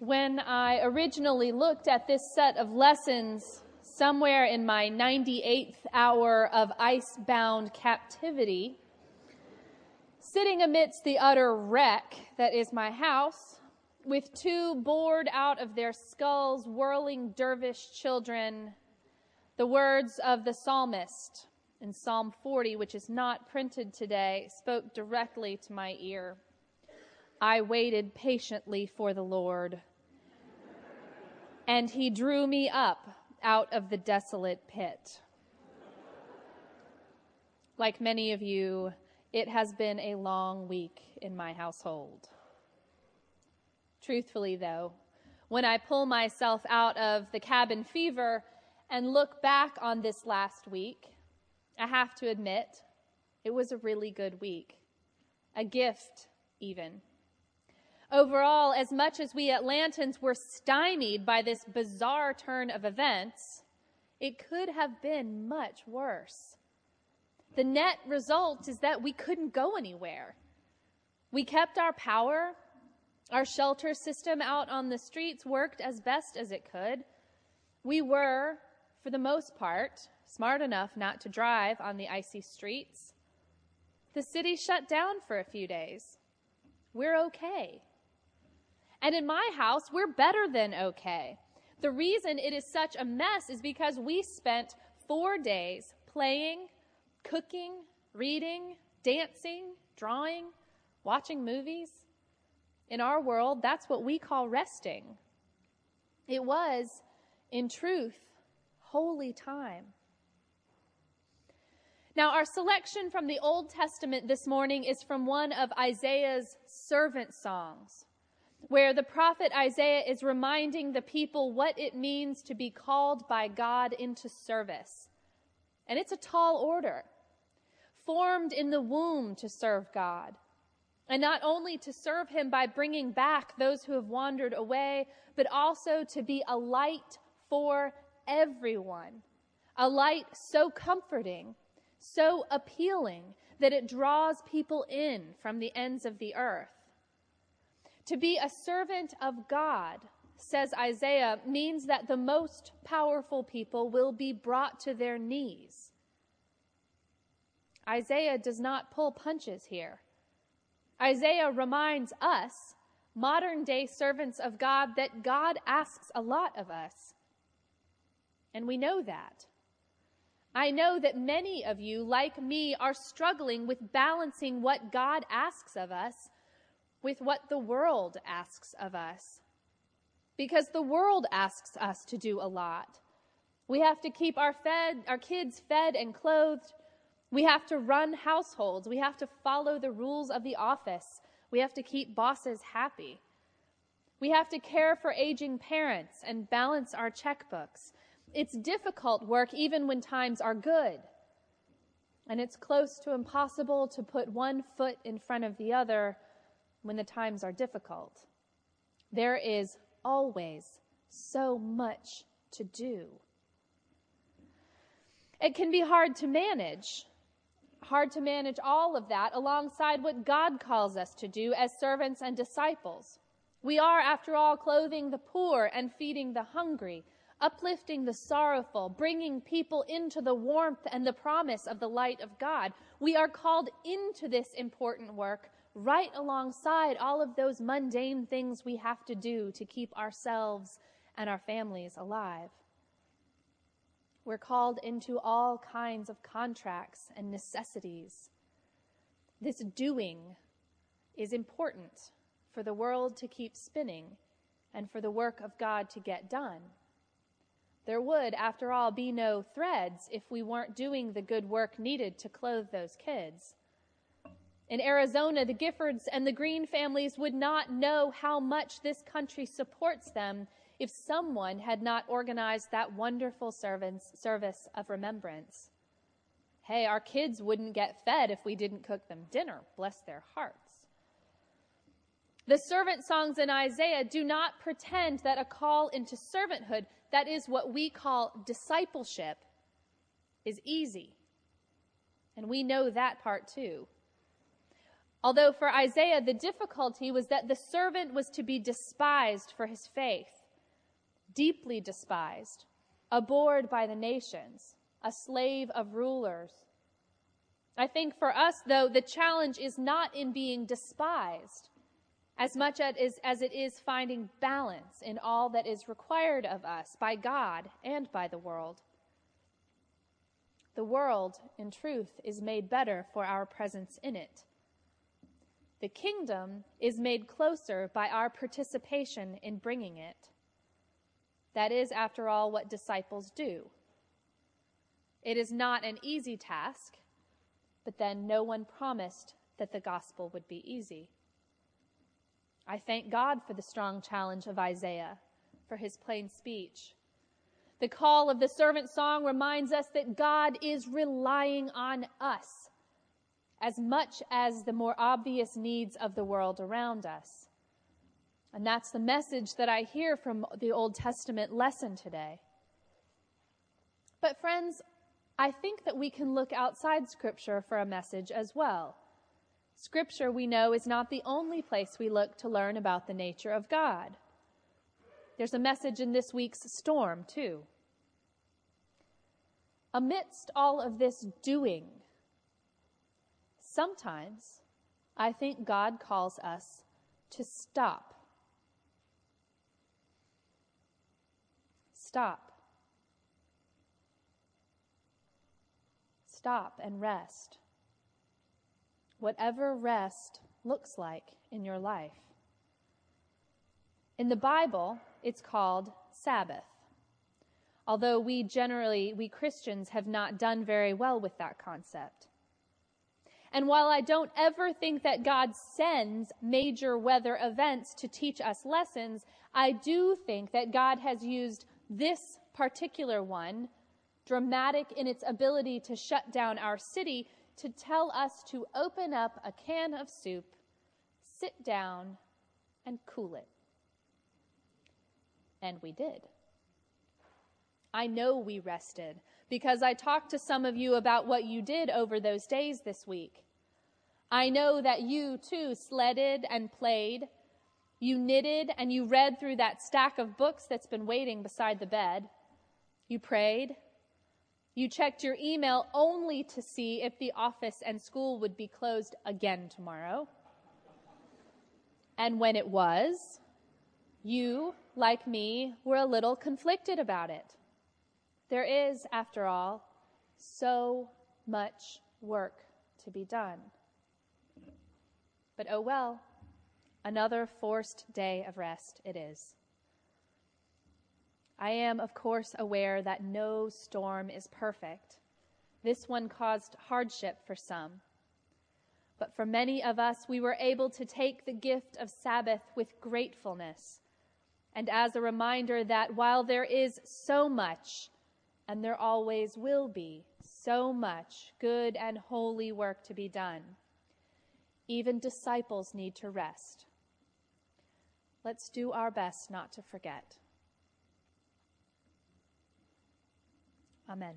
When I originally looked at this set of lessons somewhere in my 98th hour of ice-bound captivity, sitting amidst the utter wreck that is my house, with two bored out of their skulls whirling dervish children, the words of the psalmist in Psalm 40, which is not printed today, spoke directly to my ear. I waited patiently for the Lord, and he drew me up out of the desolate pit. Like many of you, it has been a long week in my household. Truthfully, though, when I pull myself out of the cabin fever and look back on this last week, I have to admit it was a really good week. A gift, even. Overall, as much as we Atlantans were stymied by this bizarre turn of events, it could have been much worse. The net result is that we couldn't go anywhere. We kept our power. Our shelter system out on the streets worked as best as it could. We were, for the most part, smart enough not to drive on the icy streets. The city shut down for a few days. We're okay. And in my house, we're better than okay. The reason it is such a mess is because we spent four days playing, cooking, reading, dancing, drawing, watching movies. In our world, that's what we call resting. It was, in truth, holy time. Now, our selection from the Old Testament this morning is from one of Isaiah's servant songs where the prophet Isaiah is reminding the people what it means to be called by God into service. And it's a tall order, formed in the womb to serve God. And not only to serve him by bringing back those who have wandered away, but also to be a light for everyone. A light so comforting, so appealing that it draws people in from the ends of the earth. To be a servant of God, says Isaiah, means that the most powerful people will be brought to their knees. Isaiah does not pull punches here. Isaiah reminds us, modern day servants of God, that God asks a lot of us. And we know that. I know that many of you, like me, are struggling with balancing what God asks of us with what the world asks of us. Because the world asks us to do a lot. We have to keep our fed, our kids fed and clothed. We have to run households. We have to follow the rules of the office. We have to keep bosses happy. We have to care for aging parents and balance our checkbooks. It's difficult work even when times are good. And it's close to impossible to put one foot in front of the other when the times are difficult. There is always so much to do. It can be hard to manage, hard to manage all of that alongside what God calls us to do as servants and disciples. We are, after all, clothing the poor and feeding the hungry, uplifting the sorrowful, bringing people into the warmth and the promise of the light of God. We are called into this important work right alongside all of those mundane things we have to do to keep ourselves and our families alive. We're called into all kinds of contracts and necessities. This doing is important for the world to keep spinning and for the work of God to get done. There would, after all, be no threads if we weren't doing the good work needed to clothe those kids. In Arizona, the Giffords and the Green families would not know how much this country supports them if someone had not organized that wonderful service of remembrance. Hey, our kids wouldn't get fed if we didn't cook them dinner. Bless their hearts. The servant songs in Isaiah do not pretend that a call into servanthood, that is what we call discipleship, is easy. And we know that part too. Although for Isaiah, the difficulty was that the servant was to be despised for his faith, deeply despised, abhorred by the nations, a slave of rulers. I think for us, though, the challenge is not in being despised as much as, it is finding balance in all that is required of us by God and by the world. The world, in truth, is made better for our presence in it. The kingdom is made closer by our participation in bringing it. That is, after all, what disciples do. It is not an easy task, but then no one promised that the gospel would be easy. I thank God for the strong challenge of Isaiah, for his plain speech. The call of the servant song reminds us that God is relying on us as much as the more obvious needs of the world around us. And that's the message that I hear from the Old Testament lesson today. But, friends, I think that we can look outside Scripture for a message as well. Scripture, we know, is not the only place we look to learn about the nature of God. There's a message in this week's storm, too. Amidst all of this doing, sometimes I think God calls us to stop. Stop. Stop and rest. Whatever rest looks like in your life. In the Bible, it's called Sabbath. Although we generally, we Christians, have not done very well with that concept. And while I don't ever think that God sends major weather events to teach us lessons, I do think that God has used this particular one, dramatic in its ability to shut down our city, to tell us to open up a can of soup, sit down, and cool it. And we did. I know we rested because I talked to some of you about what you did over those days this week. I know that you too sledded and played. You knitted and you read through that stack of books that's been waiting beside the bed. You prayed. You checked your email only to see if the office and school would be closed again tomorrow. And when it was, you, like me, were a little conflicted about it. There is, after all, so much work to be done. But oh well, another forced day of rest it is. I am, of course, aware that no storm is perfect. This one caused hardship for some. But for many of us, we were able to take the gift of Sabbath with gratefulness and as a reminder that while there is so much and there always will be so much good and holy work to be done. Even disciples need to rest. Let's do our best not to forget. Amen.